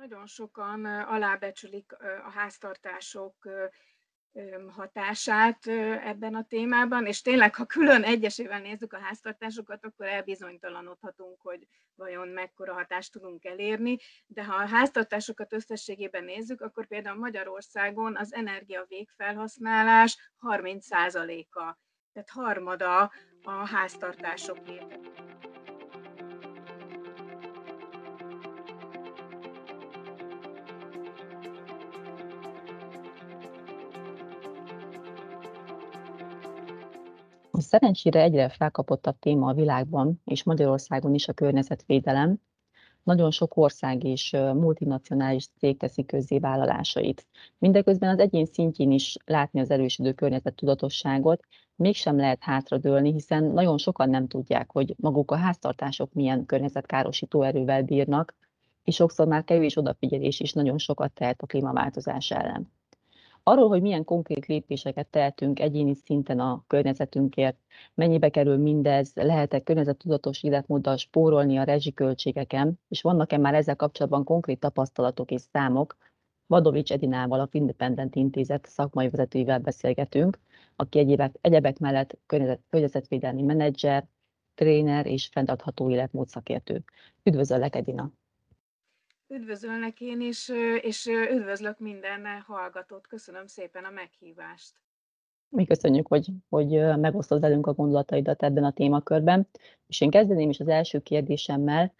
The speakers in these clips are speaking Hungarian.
Nagyon sokan alábecsülik a háztartások hatását ebben a témában, és tényleg, ha külön egyesével nézzük a háztartásokat, akkor elbizonytalanodhatunk, hogy vajon mekkora hatást tudunk elérni, de ha a háztartásokat összességében nézzük, akkor például Magyarországon az energia végfelhasználás 30%-a, tehát harmada a háztartásoké. Szerencsére egyre felkapottabb téma a világban, és Magyarországon is a környezetvédelem. Nagyon sok ország és multinacionális cég teszi közzé vállalásait. Mindeközben az egyén szintjén is látni az erősödő környezettudatosságot, mégsem lehet hátradőlni, hiszen nagyon sokan nem tudják, hogy maguk a háztartások milyen környezetkárosító erővel bírnak, és sokszor már kevés odafigyelés is nagyon sokat tehet a klímaváltozás ellen. Arról, hogy milyen konkrét lépéseket tehetünk egyéni szinten a környezetünkért, mennyibe kerül mindez, lehet-e környezettudatos életmóddal spórolni a rezsiköltségeken, és vannak-e már ezzel kapcsolatban konkrét tapasztalatok és számok, Vadovics Edinával, a Independent Intézet szakmai vezetőivel beszélgetünk, aki egyébek, egyebek mellett környezet, környezetvédelmi menedzser, tréner és fenntartható életmód szakértő. Üdvözöllek, Edina! Üdvözölnek én is, és üdvözlök minden hallgatót. Köszönöm szépen a meghívást. Mi köszönjük, hogy, hogy megosztod velünk a gondolataidat ebben a témakörben. És én kezdeném is az első kérdésemmel.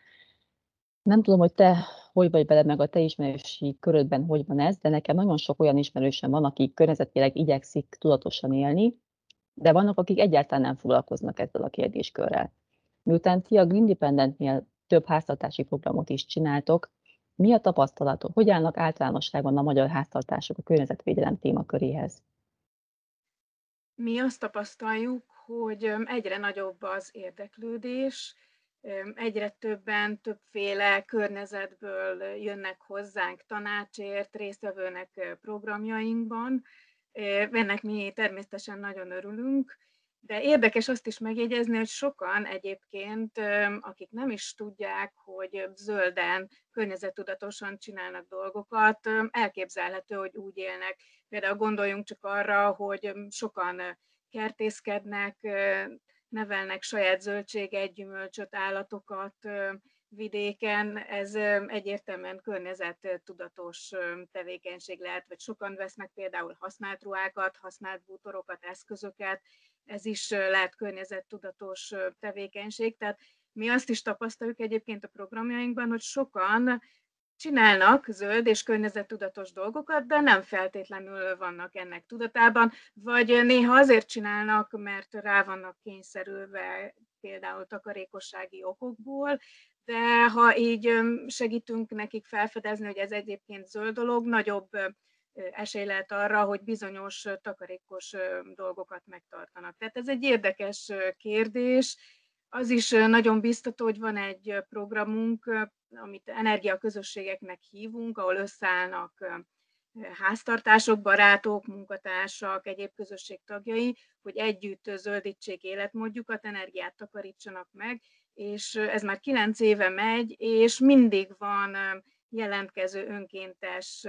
Nem tudom, hogy te hogy vagy bele, meg a te ismerősi körödben hogy van ez, de nekem nagyon sok olyan ismerősem van, akik környezetileg igyekszik tudatosan élni, de vannak, akik egyáltalán nem foglalkoznak ezzel a kérdéskörrel. Miután ti a Green Independentnél több háztartási programot is csináltok, mi a tapasztalatok? Hogy állnak általánosságban a magyar háztartások a környezetvédelem témaköréhez? Mi azt tapasztaljuk, hogy egyre nagyobb az érdeklődés, egyre többen többféle környezetből jönnek hozzánk tanácsért, résztvevőnek programjainkban. Ennek mi természetesen nagyon örülünk, de érdekes azt is megjegyezni, hogy sokan egyébként, akik nem is tudják, hogy zölden, környezettudatosan csinálnak dolgokat, elképzelhető, hogy úgy élnek. Például gondoljunk csak arra, hogy sokan kertészkednek, nevelnek saját zöldséget, gyümölcsöt, állatokat vidéken, ez egyértelműen környezettudatos tevékenység lehet, vagy sokan vesznek például használt ruhákat, használt bútorokat, eszközöket, ez is lehet környezettudatos tevékenység. Tehát mi azt is tapasztaljuk egyébként a programjainkban, hogy sokan csinálnak zöld és környezettudatos dolgokat, de nem feltétlenül vannak ennek tudatában, vagy néha azért csinálnak, mert rá vannak kényszerülve például takarékossági okokból, de ha így segítünk nekik felfedezni, hogy ez egyébként zöld dolog, nagyobb esély lehet arra, hogy bizonyos takarékos dolgokat megtartanak. Tehát ez egy érdekes kérdés. Az is nagyon biztató, hogy van egy programunk, amit energiaközösségeknek hívunk, ahol összeállnak háztartások, barátok, munkatársak, egyéb közösség tagjai, hogy együtt zöldítsék életmódjukat, energiát takarítsanak meg, és ez már kilenc éve megy, és mindig van jelentkező önkéntes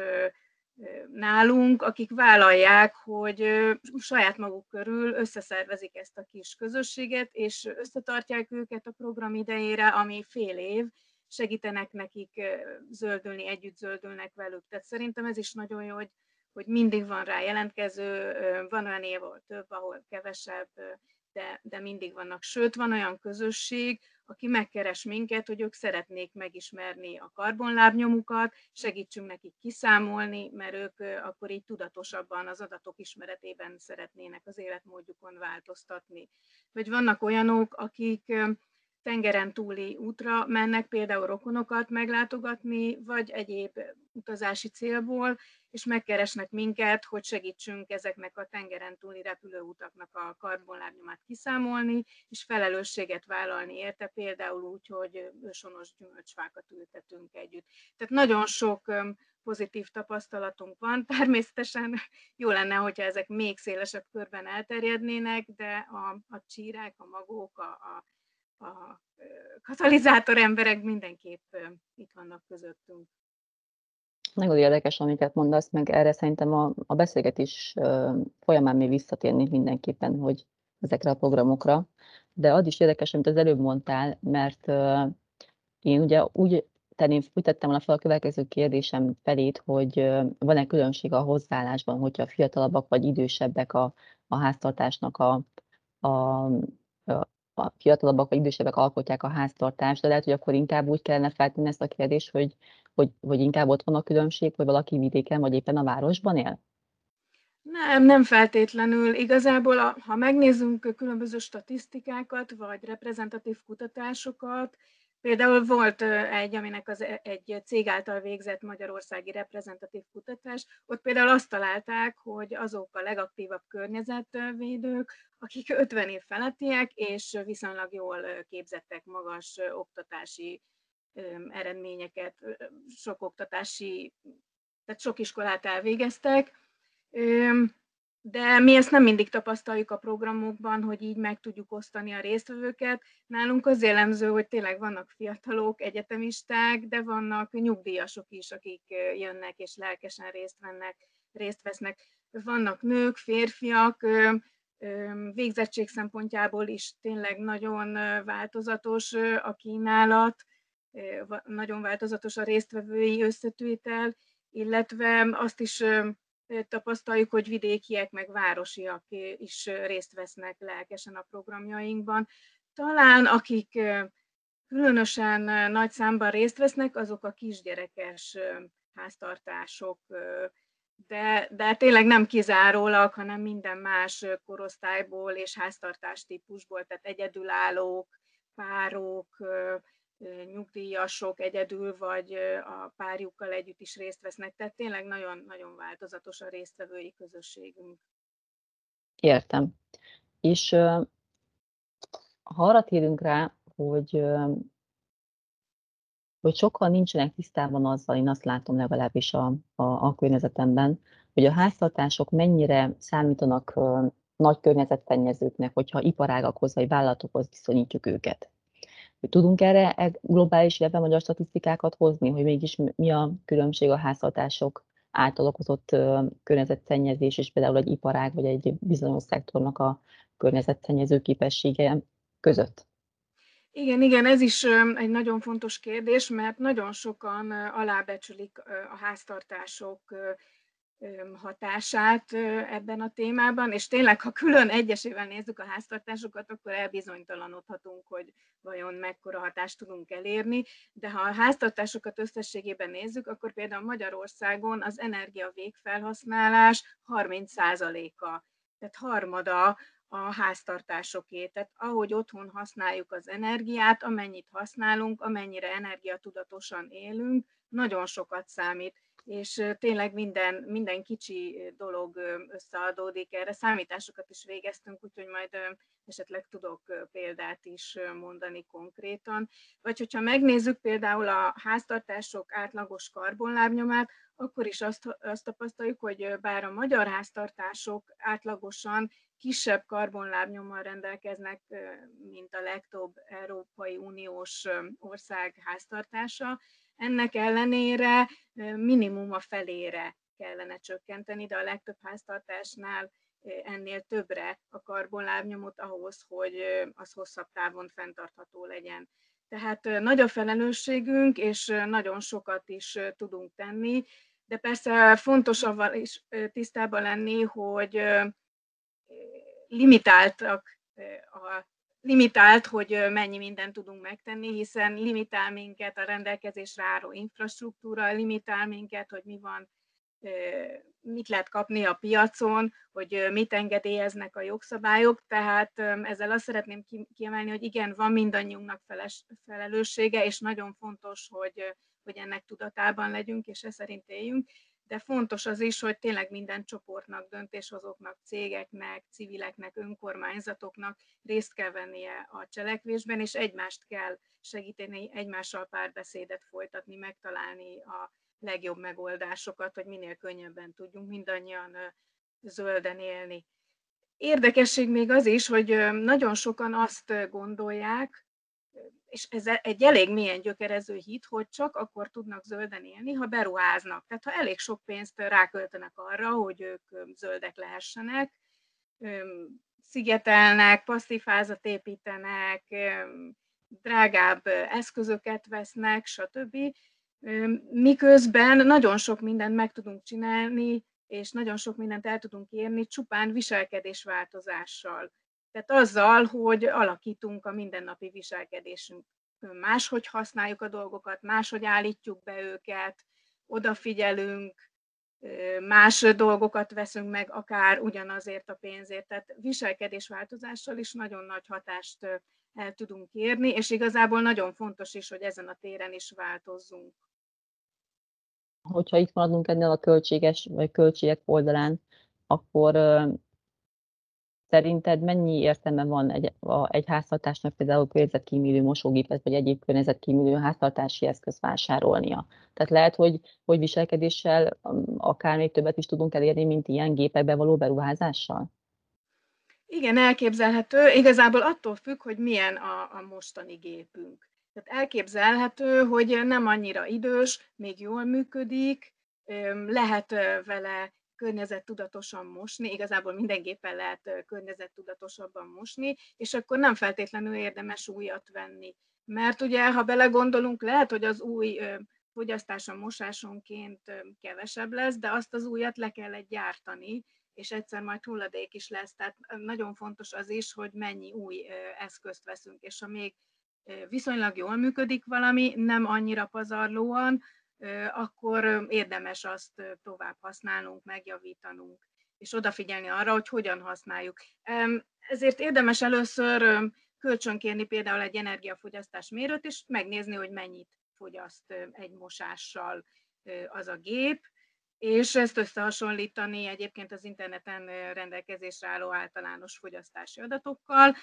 nálunk, akik vállalják, hogy saját maguk körül összeszervezik ezt a kis közösséget, és összetartják őket a program idejére, ami fél év, segítenek nekik zöldülni, együtt zöldülnek velük. Tehát szerintem ez is nagyon jó, hogy, hogy mindig van rá jelentkező, van olyan év, ahol több, ahol kevesebb, de, de mindig vannak. Sőt, van olyan közösség, aki megkeres minket, hogy ők szeretnék megismerni a karbonlábnyomukat, segítsünk nekik kiszámolni, mert ők akkor így tudatosabban az adatok ismeretében szeretnének az életmódjukon változtatni. Vagy vannak olyanok, akik tengeren túli útra mennek, például rokonokat meglátogatni, vagy egyéb utazási célból, és megkeresnek minket, hogy segítsünk ezeknek a tengeren túli repülőutaknak a karbonlábnyomát kiszámolni, és felelősséget vállalni érte, például úgy, hogy ősonos gyümölcsfákat ültetünk együtt. Tehát nagyon sok pozitív tapasztalatunk van. Természetesen jó lenne, hogyha ezek még szélesebb körben elterjednének, de a, a csírák, a magók, a, a a katalizátor emberek mindenképp itt vannak közöttünk. Nagyon érdekes, amiket mondasz, meg erre szerintem a, a beszélgetés folyamán még visszatérni mindenképpen, hogy ezekre a programokra. De az is érdekes, amit az előbb mondtál, mert én ugye úgy tenném, úgy tettem volna fel a következő kérdésem felét, hogy van-e különbség a hozzáállásban, hogyha fiatalabbak vagy idősebbek a, a háztartásnak a, a fiatalabbak vagy idősebbek alkotják a háztartást, de lehet, hogy akkor inkább úgy kellene feltenni ezt a kérdést, hogy, hogy, hogy inkább ott van a különbség, hogy valaki vidéken vagy éppen a városban él? Nem, nem feltétlenül. Igazából, ha megnézzünk különböző statisztikákat, vagy reprezentatív kutatásokat, Például volt egy, aminek az e, egy cég által végzett magyarországi reprezentatív kutatás, ott például azt találták, hogy azok a legaktívabb környezetvédők, akik 50 év felettiek, és viszonylag jól képzettek magas oktatási eredményeket, sok oktatási, tehát sok iskolát elvégeztek, de mi ezt nem mindig tapasztaljuk a programokban, hogy így meg tudjuk osztani a résztvevőket. Nálunk az jellemző, hogy tényleg vannak fiatalok, egyetemisták, de vannak nyugdíjasok is, akik jönnek és lelkesen részt, vennek, részt vesznek. Vannak nők, férfiak, végzettség szempontjából is tényleg nagyon változatos a kínálat, nagyon változatos a résztvevői összetűtel, illetve azt is tapasztaljuk, hogy vidékiek meg városiak is részt vesznek lelkesen a programjainkban. Talán akik különösen nagy számban részt vesznek, azok a kisgyerekes háztartások, de, de tényleg nem kizárólag, hanem minden más korosztályból és háztartás típusból, tehát egyedülállók, párok, nyugdíjasok egyedül vagy a párjukkal együtt is részt vesznek, tehát tényleg nagyon-nagyon változatos a résztvevői közösségünk. Értem. És ha arra térünk rá, hogy, hogy sokan nincsenek tisztában azzal, én azt látom legalábbis a, a, a környezetemben, hogy a háztartások mennyire számítanak nagy környezetszennyezőknek, hogyha iparágakhoz vagy vállalatokhoz viszonyítjuk őket hogy tudunk erre e globális, illetve magyar statisztikákat hozni, hogy mégis mi a különbség a háztartások által okozott környezetszennyezés, és például egy iparág vagy egy bizonyos szektornak a környezetszennyező képessége között? Igen, igen, ez is egy nagyon fontos kérdés, mert nagyon sokan alábecsülik a háztartások hatását ebben a témában, és tényleg, ha külön egyesével nézzük a háztartásokat, akkor elbizonytalanodhatunk, hogy vajon mekkora hatást tudunk elérni, de ha a háztartásokat összességében nézzük, akkor például Magyarországon az energia végfelhasználás 30%-a, tehát harmada a háztartásoké. Tehát ahogy otthon használjuk az energiát, amennyit használunk, amennyire energiatudatosan élünk, nagyon sokat számít és tényleg minden, minden kicsi dolog összeadódik. Erre számításokat is végeztünk, úgyhogy majd esetleg tudok példát is mondani konkrétan. Vagy hogyha megnézzük például a háztartások átlagos karbonlábnyomát, akkor is azt, azt tapasztaljuk, hogy bár a magyar háztartások átlagosan kisebb karbonlábnyommal rendelkeznek, mint a legtöbb Európai Uniós ország háztartása, ennek ellenére minimum a felére kellene csökkenteni, de a legtöbb háztartásnál ennél többre a karbonlábnyomot ahhoz, hogy az hosszabb távon fenntartható legyen. Tehát nagy a felelősségünk, és nagyon sokat is tudunk tenni, de persze fontos avval is tisztában lenni, hogy limitáltak a limitált, hogy mennyi mindent tudunk megtenni, hiszen limitál minket a rendelkezésre álló infrastruktúra, limitál minket, hogy mi van, mit lehet kapni a piacon, hogy mit engedélyeznek a jogszabályok, tehát ezzel azt szeretném kiemelni, hogy igen, van mindannyiunknak felelőssége, és nagyon fontos, hogy, hogy ennek tudatában legyünk, és e szerint éljünk, de fontos az is, hogy tényleg minden csoportnak, döntéshozóknak, cégeknek, civileknek, önkormányzatoknak részt kell vennie a cselekvésben, és egymást kell segíteni, egymással párbeszédet folytatni, megtalálni a legjobb megoldásokat, hogy minél könnyebben tudjunk mindannyian zölden élni. Érdekesség még az is, hogy nagyon sokan azt gondolják, és ez egy elég mélyen gyökerező hit, hogy csak akkor tudnak zölden élni, ha beruháznak. Tehát ha elég sok pénzt ráköltenek arra, hogy ők zöldek lehessenek, szigetelnek, passzív házat építenek, drágább eszközöket vesznek, stb. Miközben nagyon sok mindent meg tudunk csinálni, és nagyon sok mindent el tudunk érni csupán viselkedésváltozással. Tehát azzal, hogy alakítunk a mindennapi viselkedésünk. Máshogy használjuk a dolgokat, máshogy állítjuk be őket, odafigyelünk, más dolgokat veszünk meg, akár ugyanazért a pénzért. Tehát viselkedésváltozással is nagyon nagy hatást el tudunk érni, és igazából nagyon fontos is, hogy ezen a téren is változzunk. Hogyha itt maradunk ennél a költséges vagy költségek oldalán, akkor Szerinted mennyi értelme van egy, a, egy háztartásnak például környezetkímélő mosógépet, vagy egyéb környezetkímélő háztartási eszköz vásárolnia? Tehát lehet, hogy, hogy viselkedéssel um, akár még többet is tudunk elérni, mint ilyen gépekbe való beruházással? Igen, elképzelhető. Igazából attól függ, hogy milyen a, a mostani gépünk. Tehát elképzelhető, hogy nem annyira idős, még jól működik, lehet vele környezettudatosan mosni, igazából mindenképpen lehet környezettudatosabban mosni, és akkor nem feltétlenül érdemes újat venni. Mert ugye, ha belegondolunk, lehet, hogy az új fogyasztása mosásonként kevesebb lesz, de azt az újat le kell gyártani, és egyszer majd hulladék is lesz. Tehát nagyon fontos az is, hogy mennyi új eszközt veszünk, és ha még viszonylag jól működik valami, nem annyira pazarlóan, akkor érdemes azt tovább használnunk, megjavítanunk, és odafigyelni arra, hogy hogyan használjuk. Ezért érdemes először kölcsönkérni például egy energiafogyasztás mérőt, és megnézni, hogy mennyit fogyaszt egy mosással az a gép, és ezt összehasonlítani egyébként az interneten rendelkezésre álló általános fogyasztási adatokkal,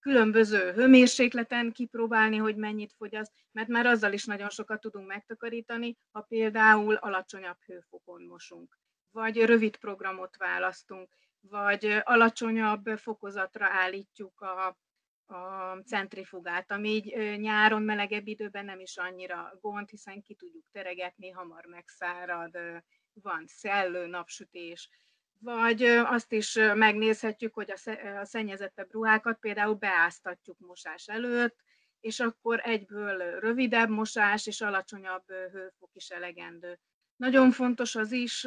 különböző hőmérsékleten kipróbálni, hogy mennyit fogyaszt, mert már azzal is nagyon sokat tudunk megtakarítani, ha például alacsonyabb hőfokon mosunk, vagy rövid programot választunk, vagy alacsonyabb fokozatra állítjuk a, a centrifugát, ami így nyáron, melegebb időben nem is annyira gond, hiszen ki tudjuk teregetni, hamar megszárad, van szellő, napsütés, vagy azt is megnézhetjük, hogy a szennyezettebb ruhákat például beáztatjuk mosás előtt, és akkor egyből rövidebb mosás és alacsonyabb hőfok is elegendő. Nagyon fontos az is,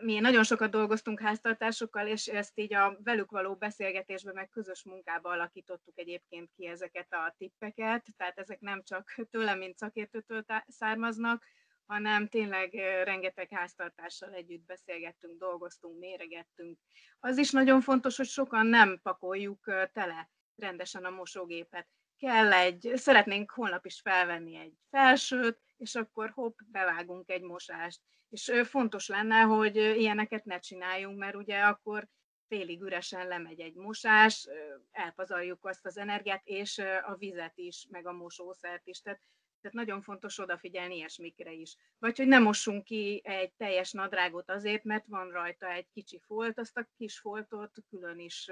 mi nagyon sokat dolgoztunk háztartásokkal, és ezt így a velük való beszélgetésben, meg közös munkába alakítottuk egyébként ki ezeket a tippeket, tehát ezek nem csak tőlem, mint szakértőtől származnak, hanem tényleg rengeteg háztartással együtt beszélgettünk, dolgoztunk, méregettünk. Az is nagyon fontos, hogy sokan nem pakoljuk tele rendesen a mosógépet. Kell egy, szeretnénk holnap is felvenni egy felsőt, és akkor hopp, bevágunk egy mosást. És fontos lenne, hogy ilyeneket ne csináljunk, mert ugye akkor félig üresen lemegy egy mosás, elpazarjuk azt az energiát, és a vizet is, meg a mosószert is. Tehát tehát nagyon fontos odafigyelni ilyesmikre is. Vagy hogy nem mossunk ki egy teljes nadrágot azért, mert van rajta egy kicsi folt, azt a kis foltot külön is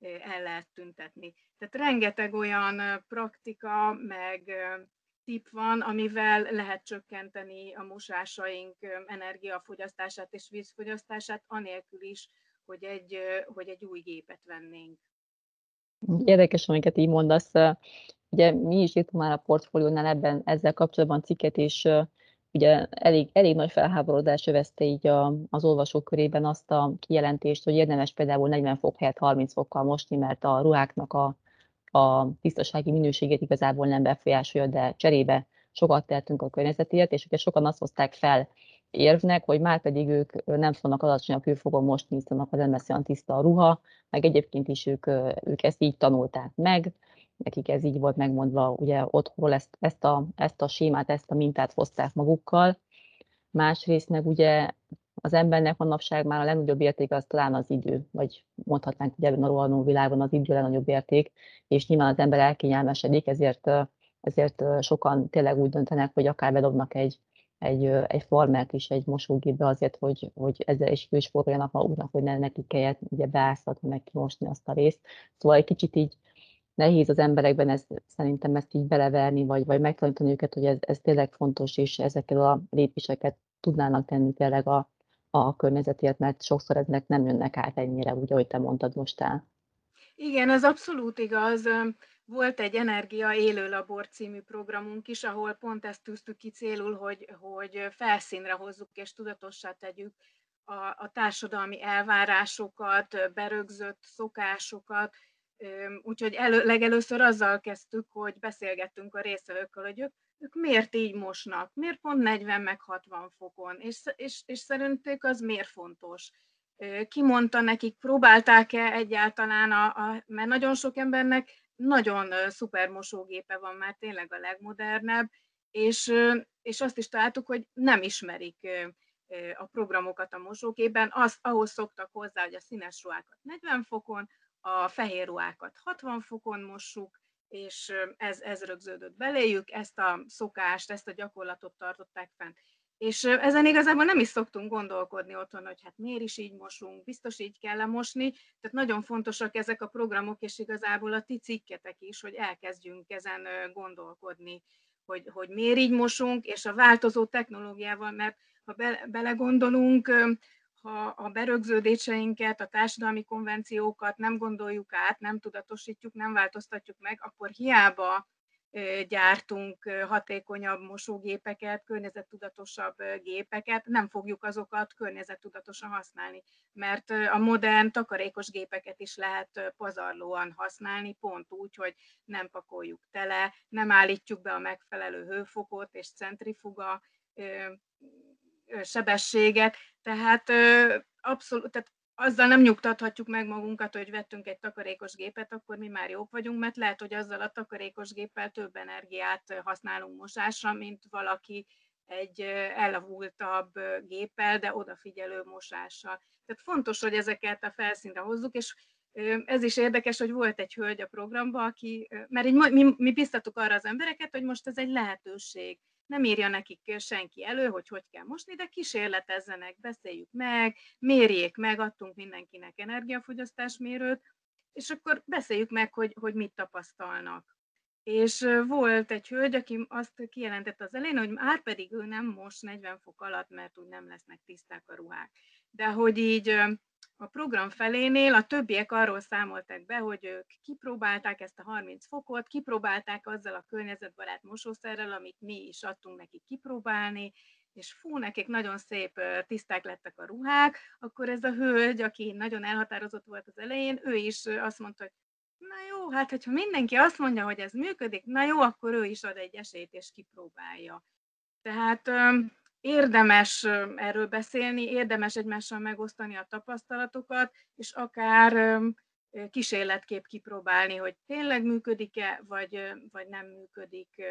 el lehet tüntetni. Tehát rengeteg olyan praktika, meg tip van, amivel lehet csökkenteni a mosásaink energiafogyasztását és vízfogyasztását, anélkül is, hogy egy, hogy egy új gépet vennénk. Érdekes, amiket így mondasz. Ugye mi is írtunk már a portfóliónál ebben ezzel kapcsolatban cikket, és ugye elég, elég nagy felháborodás övezte így a, az olvasók körében azt a kijelentést, hogy érdemes például 40 fok helyett 30 fokkal mosni, mert a ruháknak a, a tisztasági minőségét igazából nem befolyásolja, de cserébe sokat tehetünk a környezetért, és ugye sokan azt hozták fel érvnek, hogy már pedig ők nem fognak alacsonyabb hőfokon mosni, hiszen akkor nem lesz olyan tiszta a ruha, meg egyébként is ők, ők ezt így tanulták meg, nekik ez így volt megmondva, ugye otthonról ezt, ezt, a, ezt a sémát, ezt a mintát hozták magukkal. Másrészt meg ugye az embernek manapság már a legnagyobb érték az talán az idő, vagy mondhatnánk, hogy ebben a rohanó világban az idő a legnagyobb érték, és nyilván az ember elkényelmesedik, ezért, ezért sokan tényleg úgy döntenek, hogy akár bedobnak egy, egy, egy farmert is egy mosógépbe azért, hogy, hogy ezzel is is forroljanak maguknak, hogy ne neki kelljen ugye beáztatni, meg kimosni azt a részt. Szóval egy kicsit így nehéz az emberekben ezt, szerintem ezt így beleverni, vagy, vagy megtanítani őket, hogy ez, ez tényleg fontos, és ezekkel a lépéseket tudnának tenni tényleg a, a környezetért, mert sokszor eznek nem jönnek át ennyire, úgy, ahogy te mondtad most el. Igen, ez abszolút igaz. Volt egy Energia Élő Labor című programunk is, ahol pont ezt tűztük ki célul, hogy, hogy felszínre hozzuk és tudatossá tegyük a, a társadalmi elvárásokat, berögzött szokásokat, Úgyhogy elő, legelőször azzal kezdtük, hogy beszélgettünk a részvevőkkel, hogy ők, ők miért így mosnak, miért pont 40 meg 60 fokon, és, és, és szerintük az miért fontos. Ki mondta nekik, próbálták-e egyáltalán, a, a, mert nagyon sok embernek nagyon szuper mosógépe van már, tényleg a legmodernebb, és, és azt is találtuk, hogy nem ismerik a programokat a mosógépben, az, ahhoz szoktak hozzá, hogy a színes ruhákat 40 fokon, a fehér ruhákat 60 fokon mossuk, és ez, ez rögződött beléjük, ezt a szokást, ezt a gyakorlatot tartották fent. És ezen igazából nem is szoktunk gondolkodni otthon, hogy hát miért is így mosunk, biztos így kell mosni. Tehát nagyon fontosak ezek a programok, és igazából a ti cikketek is, hogy elkezdjünk ezen gondolkodni, hogy, hogy miért így mosunk, és a változó technológiával, mert ha be, belegondolunk, ha a berögződéseinket, a társadalmi konvenciókat nem gondoljuk át, nem tudatosítjuk, nem változtatjuk meg, akkor hiába gyártunk hatékonyabb mosógépeket, környezettudatosabb gépeket, nem fogjuk azokat környezettudatosan használni, mert a modern takarékos gépeket is lehet pazarlóan használni, pont úgy, hogy nem pakoljuk tele, nem állítjuk be a megfelelő hőfokot és centrifuga sebességet, tehát abszolút, tehát azzal nem nyugtathatjuk meg magunkat, hogy vettünk egy takarékos gépet, akkor mi már jók vagyunk, mert lehet, hogy azzal a takarékos géppel több energiát használunk mosásra, mint valaki egy elavultabb géppel, de odafigyelő mosással. Tehát fontos, hogy ezeket a felszínre hozzuk, és ez is érdekes, hogy volt egy hölgy a programban, aki, mert így mi, mi biztatuk arra az embereket, hogy most ez egy lehetőség nem írja nekik senki elő, hogy hogy kell mosni, de kísérletezzenek, beszéljük meg, mérjék meg, adtunk mindenkinek energiafogyasztásmérőt, és akkor beszéljük meg, hogy, hogy mit tapasztalnak. És volt egy hölgy, aki azt kijelentette az elején, hogy már pedig ő nem most 40 fok alatt, mert úgy nem lesznek tiszták a ruhák. De hogy így a program felénél a többiek arról számoltak be, hogy ők kipróbálták ezt a 30 fokot, kipróbálták azzal a környezetbarát mosószerrel, amit mi is adtunk nekik kipróbálni, és fú, nekik nagyon szép tiszták lettek a ruhák, akkor ez a hölgy, aki nagyon elhatározott volt az elején, ő is azt mondta, hogy na jó, hát hogyha mindenki azt mondja, hogy ez működik, na jó, akkor ő is ad egy esélyt és kipróbálja. Tehát érdemes erről beszélni, érdemes egymással megosztani a tapasztalatokat, és akár kísérletkép kipróbálni, hogy tényleg működik-e, vagy, vagy nem működik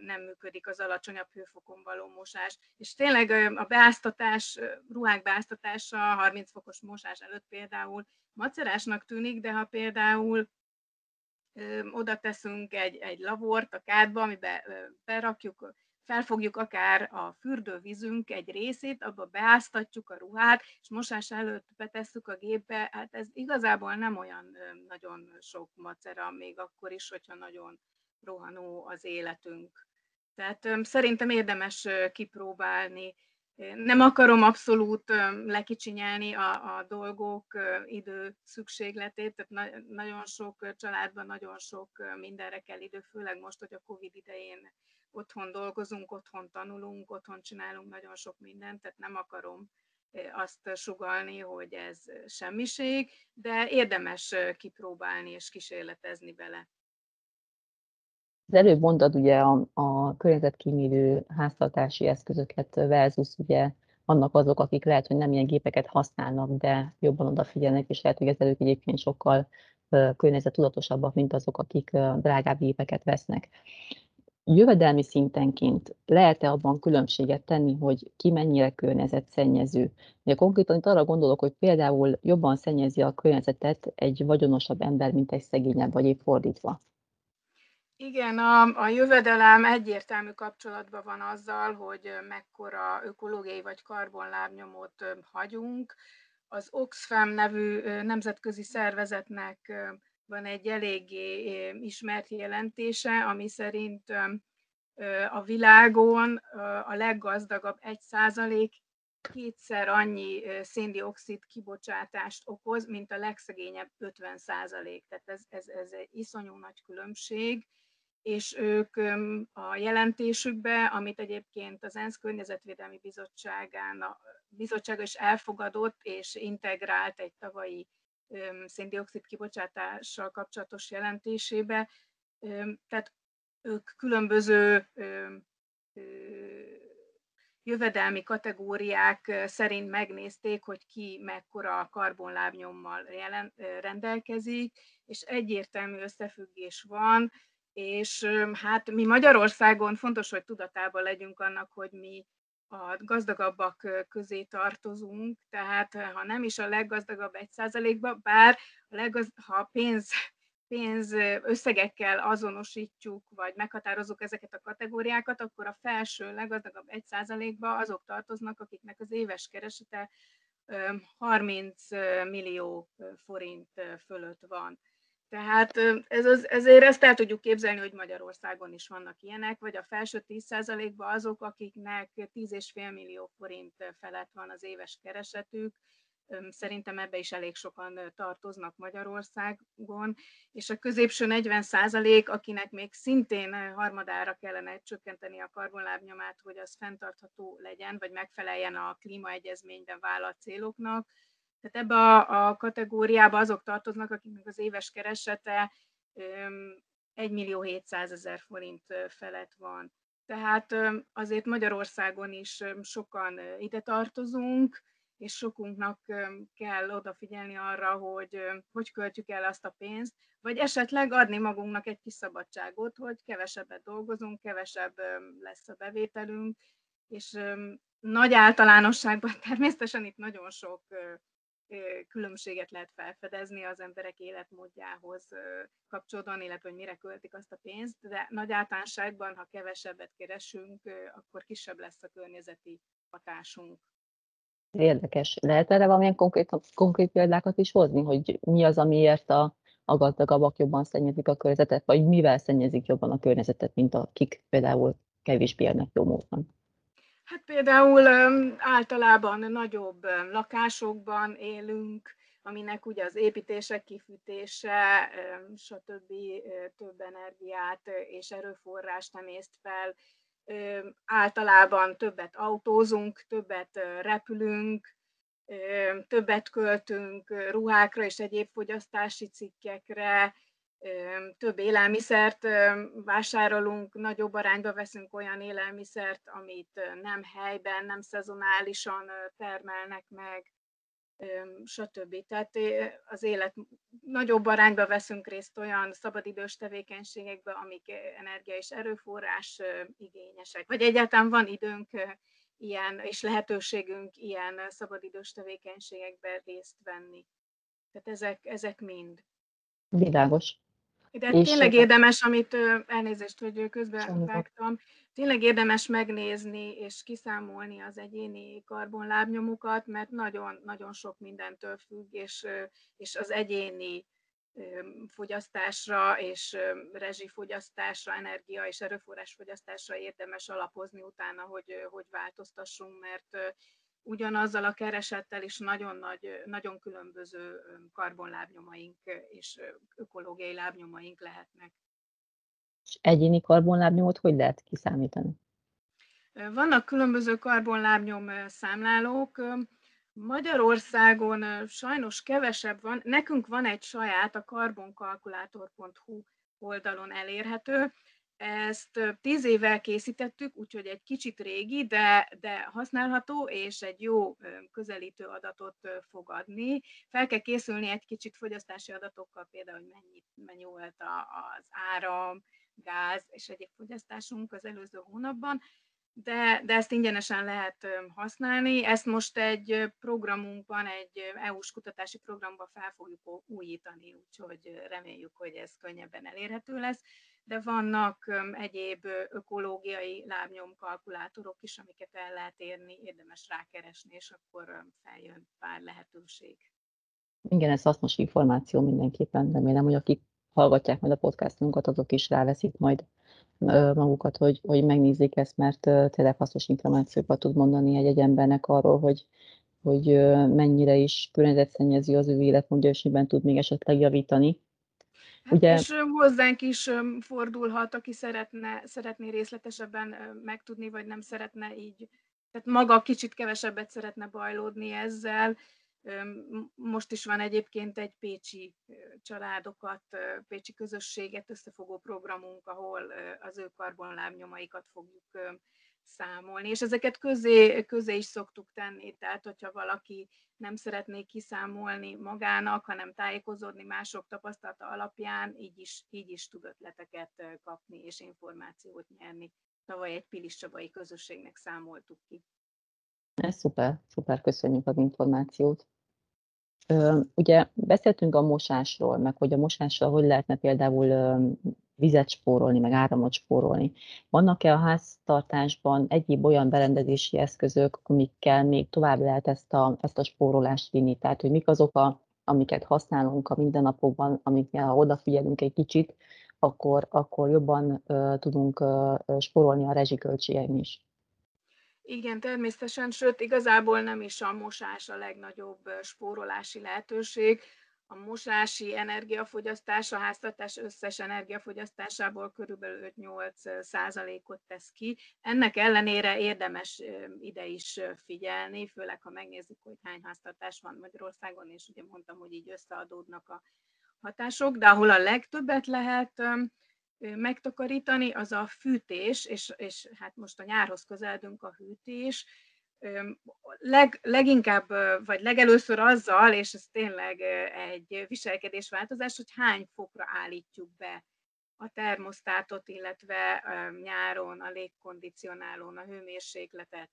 nem működik az alacsonyabb hőfokon való mosás. És tényleg a beáztatás, ruhák beáztatása 30 fokos mosás előtt például macerásnak tűnik, de ha például oda teszünk egy, egy lavort a kádba, amiben berakjuk felfogjuk akár a fürdővízünk egy részét, abba beáztatjuk a ruhát, és mosás előtt betesszük a gépbe, hát ez igazából nem olyan nagyon sok macera, még akkor is, hogyha nagyon rohanó az életünk. Tehát szerintem érdemes kipróbálni. Nem akarom abszolút lekicsinyelni a, a dolgok idő szükségletét, tehát na, nagyon sok családban nagyon sok mindenre kell idő, főleg most, hogy a Covid idején otthon dolgozunk, otthon tanulunk, otthon csinálunk nagyon sok mindent, tehát nem akarom azt sugalni, hogy ez semmiség, de érdemes kipróbálni és kísérletezni vele. Az előbb mondtad ugye a, a környezetkímélő háztartási eszközöket versus ugye vannak azok, akik lehet, hogy nem ilyen gépeket használnak, de jobban odafigyelnek, és lehet, hogy ezelőtt egyébként sokkal környezettudatosabbak, mint azok, akik drágább gépeket vesznek jövedelmi szintenként lehet-e abban különbséget tenni, hogy ki mennyire környezetszennyező? Ugye konkrétan itt arra gondolok, hogy például jobban szennyezi a környezetet egy vagyonosabb ember, mint egy szegényebb, vagy épp fordítva. Igen, a, a jövedelem egyértelmű kapcsolatban van azzal, hogy mekkora ökológiai vagy karbonlábnyomot hagyunk. Az Oxfam nevű nemzetközi szervezetnek van egy eléggé ismert jelentése, ami szerint a világon a leggazdagabb egy százalék kétszer annyi széndiokszid kibocsátást okoz, mint a legszegényebb 50 százalék. Tehát ez, ez, ez egy iszonyú nagy különbség, és ők a jelentésükbe, amit egyébként az ENSZ Környezetvédelmi Bizottságán, a bizottsága is elfogadott és integrált egy tavalyi széndiokszid kibocsátással kapcsolatos jelentésébe, tehát ők különböző jövedelmi kategóriák szerint megnézték, hogy ki mekkora karbonlábnyommal jelen, rendelkezik, és egyértelmű összefüggés van, és hát mi Magyarországon fontos, hogy tudatában legyünk annak, hogy mi a gazdagabbak közé tartozunk, tehát ha nem is a leggazdagabb egy százalékba, bár a leggaz, ha pénz pénz összegekkel azonosítjuk, vagy meghatározunk ezeket a kategóriákat, akkor a felső, leggazdagabb 1%-ba azok tartoznak, akiknek az éves keresete 30 millió forint fölött van. Tehát ez az, ezért ezt el tudjuk képzelni, hogy Magyarországon is vannak ilyenek, vagy a felső 10%-ban azok, akiknek 10,5 millió forint felett van az éves keresetük, Szerintem ebbe is elég sokan tartoznak Magyarországon, és a középső 40 százalék, akinek még szintén harmadára kellene csökkenteni a karbonlábnyomát, hogy az fenntartható legyen, vagy megfeleljen a klímaegyezményben vállalt céloknak. Tehát ebbe a, a kategóriába azok tartoznak, akiknek az éves keresete 1 millió 700 ezer forint felett van. Tehát azért Magyarországon is sokan ide tartozunk, és sokunknak kell odafigyelni arra, hogy hogy költjük el azt a pénzt, vagy esetleg adni magunknak egy kis szabadságot, hogy kevesebbet dolgozunk, kevesebb lesz a bevételünk, és nagy általánosságban természetesen itt nagyon sok különbséget lehet felfedezni az emberek életmódjához kapcsolódóan, illetve hogy mire költik azt a pénzt, de nagy általánosságban, ha kevesebbet keresünk, akkor kisebb lesz a környezeti hatásunk. Érdekes. Lehet erre valamilyen konkrét, konkrét példákat is hozni, hogy mi az, amiért a, a gazdagabbak jobban szennyezik a környezetet, vagy mivel szennyezik jobban a környezetet, mint akik például kevésbé élnek jó módon? Hát például általában nagyobb lakásokban élünk, aminek ugye az építések, kifűtése, stb. több energiát és erőforrást emészt fel, általában többet autózunk, többet repülünk, többet költünk ruhákra és egyéb fogyasztási cikkekre, több élelmiszert vásárolunk, nagyobb arányba veszünk olyan élelmiszert, amit nem helyben, nem szezonálisan termelnek meg, stb. Tehát az élet nagyobb arányba veszünk részt olyan szabadidős tevékenységekbe, amik energia és erőforrás igényesek. Vagy egyáltalán van időnk ilyen, és lehetőségünk ilyen szabadidős tevékenységekben részt venni. Tehát ezek, ezek mind. Világos. De és tényleg érdemes, amit elnézést, hogy közben vágtam, tényleg érdemes megnézni és kiszámolni az egyéni karbonlábnyomukat, mert nagyon-nagyon sok mindentől függ, és, és az egyéni fogyasztásra és rezsifogyasztásra, energia és erőforrás fogyasztásra érdemes alapozni utána, hogy, hogy változtassunk, mert ugyanazzal a keresettel is nagyon nagy, nagyon különböző karbonlábnyomaink és ökológiai lábnyomaink lehetnek. És egyéni karbonlábnyomot hogy lehet kiszámítani? Vannak különböző karbonlábnyom számlálók. Magyarországon sajnos kevesebb van. Nekünk van egy saját, a karbonkalkulátor.hu oldalon elérhető. Ezt tíz évvel készítettük, úgyhogy egy kicsit régi, de, de használható, és egy jó közelítő adatot fog adni. Fel kell készülni egy kicsit fogyasztási adatokkal, például, hogy mennyi, mennyi volt az áram, gáz és egyéb fogyasztásunk az előző hónapban, de, de ezt ingyenesen lehet használni. Ezt most egy programunkban, egy EU-s kutatási programba fel fogjuk újítani, úgyhogy reméljük, hogy ez könnyebben elérhető lesz. De vannak egyéb ökológiai lábnyomkalkulátorok is, amiket el lehet érni, érdemes rákeresni, és akkor feljön pár lehetőség. Igen, ez hasznos információ mindenképpen. Remélem, hogy akik hallgatják majd a podcastunkat, azok is ráveszik majd magukat, hogy, hogy megnézzék ezt, mert tényleg hasznos információkat tud mondani egy, egy embernek arról, hogy, hogy mennyire is környezetszennyező az ő életmódja, és miben tud még esetleg javítani. Hát Ugye... És hozzánk is fordulhat, aki szeretne, szeretné részletesebben megtudni, vagy nem szeretne így, tehát maga kicsit kevesebbet szeretne bajlódni ezzel, most is van egyébként egy pécsi családokat, pécsi közösséget összefogó programunk, ahol az ő karbonlábnyomaikat fogjuk számolni, és ezeket közé, közé is szoktuk tenni, tehát hogyha valaki nem szeretné kiszámolni magának, hanem tájékozódni mások tapasztalata alapján, így is, így is tud ötleteket kapni és információt nyerni. Tavaly egy Pilis Csabai közösségnek számoltuk ki. Ez szuper, szuper, köszönjük az információt. Ugye beszéltünk a mosásról, meg hogy a mosással hogy lehetne például vizet spórolni, meg áramot spórolni. Vannak-e a háztartásban egyéb olyan berendezési eszközök, amikkel még tovább lehet ezt a, ezt a spórolást vinni? Tehát, hogy mik azok, a, amiket használunk a mindennapokban, amiknél ha odafigyelünk egy kicsit, akkor, akkor jobban uh, tudunk uh, spórolni a rezsiköltségein is. Igen, természetesen, sőt, igazából nem is a mosás a legnagyobb spórolási lehetőség. A mosási energiafogyasztás a háztartás összes energiafogyasztásából körülbelül 5-8 százalékot tesz ki. Ennek ellenére érdemes ide is figyelni, főleg ha megnézzük, hogy hány háztartás van Magyarországon, és ugye mondtam, hogy így összeadódnak a hatások, de ahol a legtöbbet lehet megtakarítani, az a fűtés, és, és hát most a nyárhoz közeledünk a hűtés, leg, leginkább, vagy legelőször azzal, és ez tényleg egy viselkedésváltozás, hogy hány fokra állítjuk be a termosztátot, illetve nyáron a légkondicionálón a hőmérsékletet.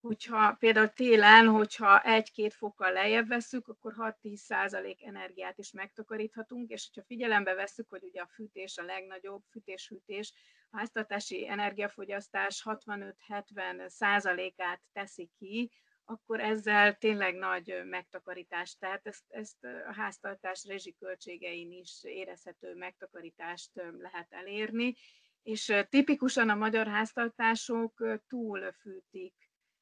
Hogyha például télen, hogyha egy-két fokkal lejjebb veszük, akkor 6-10 százalék energiát is megtakaríthatunk, és hogyha figyelembe veszük, hogy ugye a fűtés a legnagyobb, fűtés-hűtés, háztartási energiafogyasztás 65-70 százalékát teszi ki, akkor ezzel tényleg nagy megtakarítás, tehát ezt, ezt a háztartás rezsiköltségein is érezhető megtakarítást lehet elérni, és tipikusan a magyar háztartások túlfűtik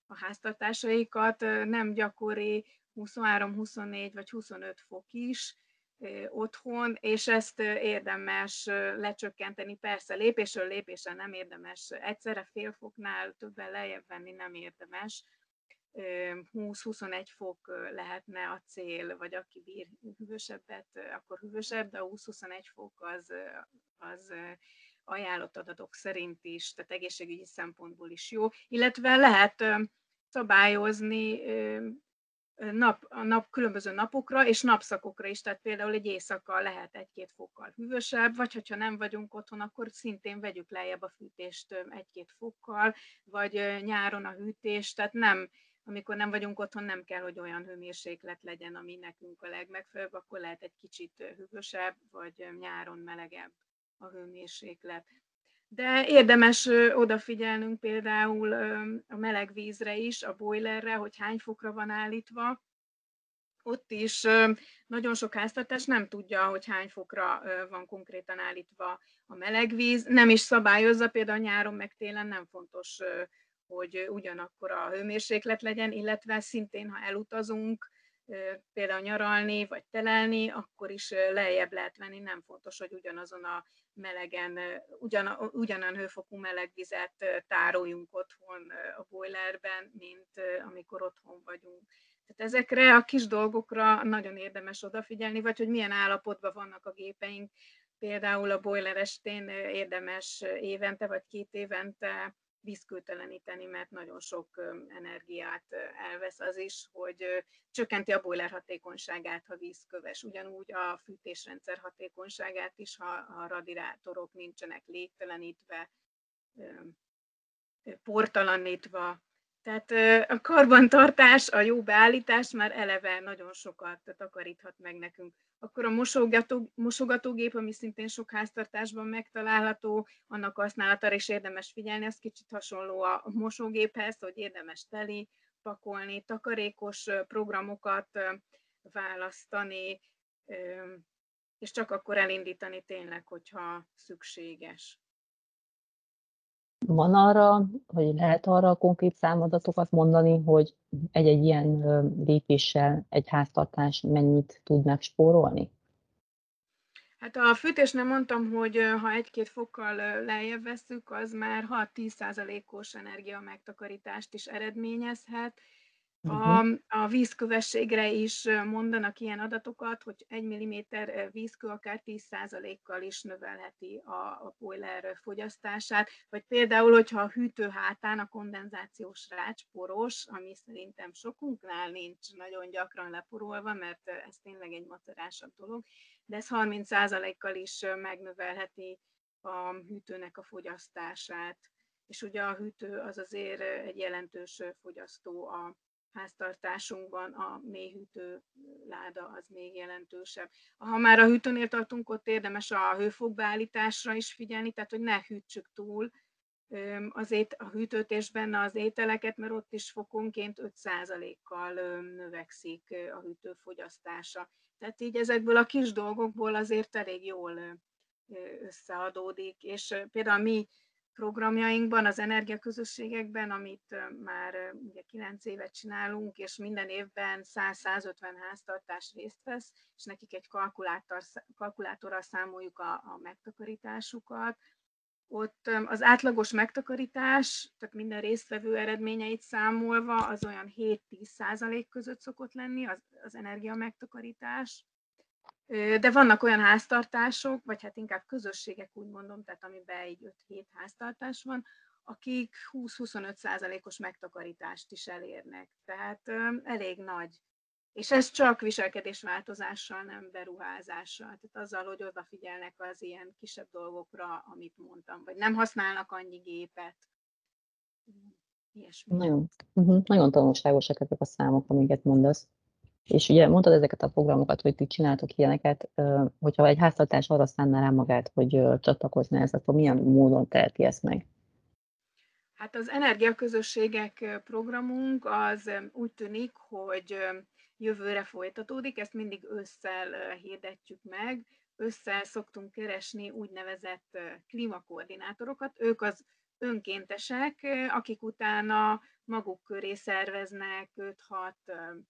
a háztartásaikat, nem gyakori 23, 24 vagy 25 fok is otthon, és ezt érdemes lecsökkenteni. Persze lépésről lépésre nem érdemes, egyszerre fél foknál többen lejjebb venni nem érdemes, 20-21 fok lehetne a cél, vagy aki bír hűvösebbet, akkor hűvösebb, de a 20-21 fok az, az ajánlott adatok szerint is, tehát egészségügyi szempontból is jó, illetve lehet szabályozni nap, a nap különböző napokra és napszakokra is, tehát például egy éjszaka lehet egy-két fokkal hűvösebb, vagy hogyha nem vagyunk otthon, akkor szintén vegyük lejjebb a fűtést egy-két fokkal, vagy nyáron a hűtést, tehát nem, amikor nem vagyunk otthon, nem kell, hogy olyan hőmérséklet legyen, ami nekünk a legmegfelelőbb, akkor lehet egy kicsit hűvösebb, vagy nyáron melegebb a hőmérséklet. De érdemes odafigyelnünk például a meleg vízre is, a boilerre, hogy hány fokra van állítva. Ott is nagyon sok háztartás nem tudja, hogy hány fokra van konkrétan állítva a meleg víz. Nem is szabályozza, például nyáron meg télen nem fontos, hogy ugyanakkor a hőmérséklet legyen, illetve szintén, ha elutazunk, például nyaralni vagy telelni, akkor is lejjebb lehet venni, nem fontos, hogy ugyanazon a melegen, ugyan, ugyanan hőfokú meleg vizet tároljunk otthon a boilerben, mint amikor otthon vagyunk. Tehát ezekre a kis dolgokra nagyon érdemes odafigyelni, vagy hogy milyen állapotban vannak a gépeink. Például a boiler estén érdemes évente vagy két évente vízkőteleníteni, mert nagyon sok energiát elvesz az is, hogy csökkenti a boiler hatékonyságát, ha vízköves. Ugyanúgy a fűtésrendszer hatékonyságát is, ha a radiátorok nincsenek légtelenítve, portalanítva, tehát a karbantartás, a jó beállítás már eleve nagyon sokat takaríthat meg nekünk. Akkor a mosogató, mosogatógép, ami szintén sok háztartásban megtalálható, annak használatára is érdemes figyelni, ez kicsit hasonló a mosógéphez, hogy érdemes teli, pakolni, takarékos programokat választani, és csak akkor elindítani tényleg, hogyha szükséges. Van arra, vagy lehet arra a konkrét számadatokat mondani, hogy egy-egy ilyen lépéssel egy háztartás mennyit tud megspórolni? Hát a fűtés nem mondtam, hogy ha egy-két fokkal lejjebb veszük, az már 6-10%-os energia megtakarítást is eredményezhet, a, mhm. a vízkövességre is mondanak ilyen adatokat, hogy 1 mm vízkő akár 10%-kal is növelheti a, a boiler fogyasztását, vagy például, hogyha a hűtő hátán a kondenzációs rács poros, ami szerintem sokunknál nincs nagyon gyakran leporolva, mert ez tényleg egy macerásabb dolog, de ez 30%-kal is megnövelheti a hűtőnek a fogyasztását. És ugye a hűtő az azért egy jelentős fogyasztó a háztartásunkban a mélyhűtő láda az még jelentősebb. Ha már a hűtőnél tartunk, ott érdemes a hőfokbeállításra is figyelni, tehát hogy ne hűtsük túl azért a hűtőtésben az ételeket, mert ott is fokonként 5%-kal növekszik a hűtő fogyasztása. Tehát így ezekből a kis dolgokból azért elég jól összeadódik, és például mi programjainkban, az energiaközösségekben, amit már ugye 9 évet csinálunk, és minden évben 100-150 háztartás részt vesz, és nekik egy kalkulátor, kalkulátorral számoljuk a, a megtakarításukat. Ott az átlagos megtakarítás, tehát minden résztvevő eredményeit számolva, az olyan 7-10 százalék között szokott lenni az, az energia megtakarítás. De vannak olyan háztartások, vagy hát inkább közösségek, úgy mondom, tehát amiben egy 5-7 háztartás van, akik 20-25 százalékos megtakarítást is elérnek. Tehát elég nagy. És ez csak viselkedésváltozással, nem beruházással. Tehát azzal, hogy odafigyelnek az ilyen kisebb dolgokra, amit mondtam, vagy nem használnak annyi gépet. Ilyesmi. Nagyon, uh-huh, nagyon tanulságosak ezek a számok, amiket mondasz. És ugye mondtad ezeket a programokat, hogy ti csináltok ilyeneket, hogyha egy háztartás arra szánná rá magát, hogy csatlakozna ez, akkor milyen módon teheti ezt meg? Hát az energiaközösségek programunk az úgy tűnik, hogy jövőre folytatódik, ezt mindig ősszel hirdetjük meg. Ősszel szoktunk keresni úgynevezett klímakoordinátorokat. Ők az önkéntesek, akik utána maguk köré szerveznek 5-6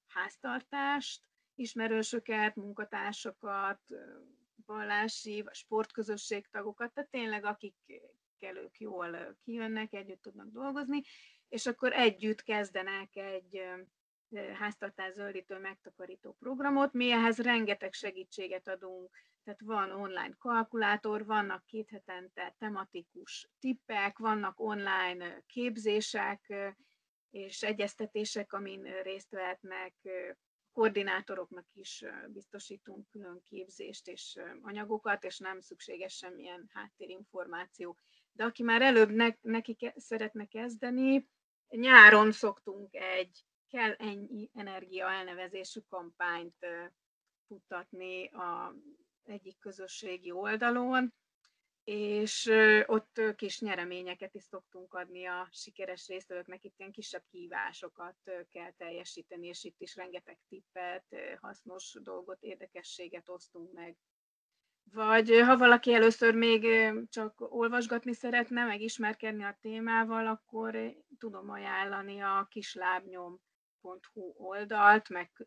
háztartást, ismerősöket, munkatársakat, vallási sportközösség tagokat, tehát tényleg akikkel ők jól kijönnek, együtt tudnak dolgozni, és akkor együtt kezdenek egy háztartás zöldítő megtakarító programot. Mi ehhez rengeteg segítséget adunk, tehát van online kalkulátor, vannak két hetente tematikus tippek, vannak online képzések, és egyeztetések, amin részt vehetnek, koordinátoroknak is biztosítunk külön képzést és anyagokat, és nem szükséges semmilyen háttérinformáció. De aki már előbb ne, neki ke, szeretne kezdeni, nyáron szoktunk egy kell ennyi energia elnevezésű kampányt futtatni a egyik közösségi oldalon, és ott kis nyereményeket is szoktunk adni a sikeres résztvevőknek, itt ilyen kisebb kívásokat kell teljesíteni, és itt is rengeteg tippet, hasznos dolgot, érdekességet osztunk meg. Vagy ha valaki először még csak olvasgatni szeretne, megismerkedni a témával, akkor tudom ajánlani a kislábnyom.hu oldalt, meg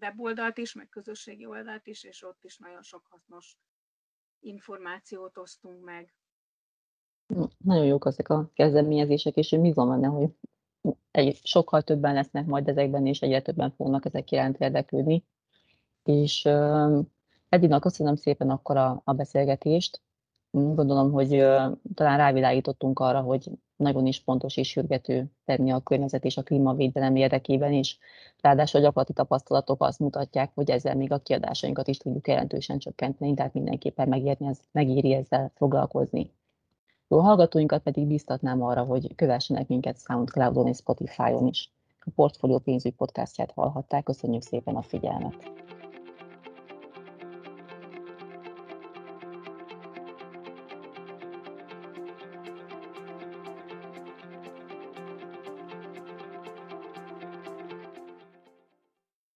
weboldalt is, meg közösségi oldalt is, és ott is nagyon sok hasznos információt osztunk meg. Nagyon jók ezek a kezdeményezések, és én bízom benne, hogy egy, sokkal többen lesznek majd ezekben, és egyre többen fognak ezek iránt érdeklődni. És uh, Edina, köszönöm szépen akkor a, a beszélgetést. Gondolom, hogy uh, talán rávilágítottunk arra, hogy nagyon is fontos és sürgető tenni a környezet és a klímavédelem érdekében is. Ráadásul a gyakorlati tapasztalatok azt mutatják, hogy ezzel még a kiadásainkat is tudjuk jelentősen csökkenteni, tehát mindenképpen megérni, ez, megéri ezzel foglalkozni. Jó hallgatóinkat pedig biztatnám arra, hogy kövessenek minket Soundcloudon és Spotify-on is. A Portfolio pénzügy podcastját hallhatták, köszönjük szépen a figyelmet!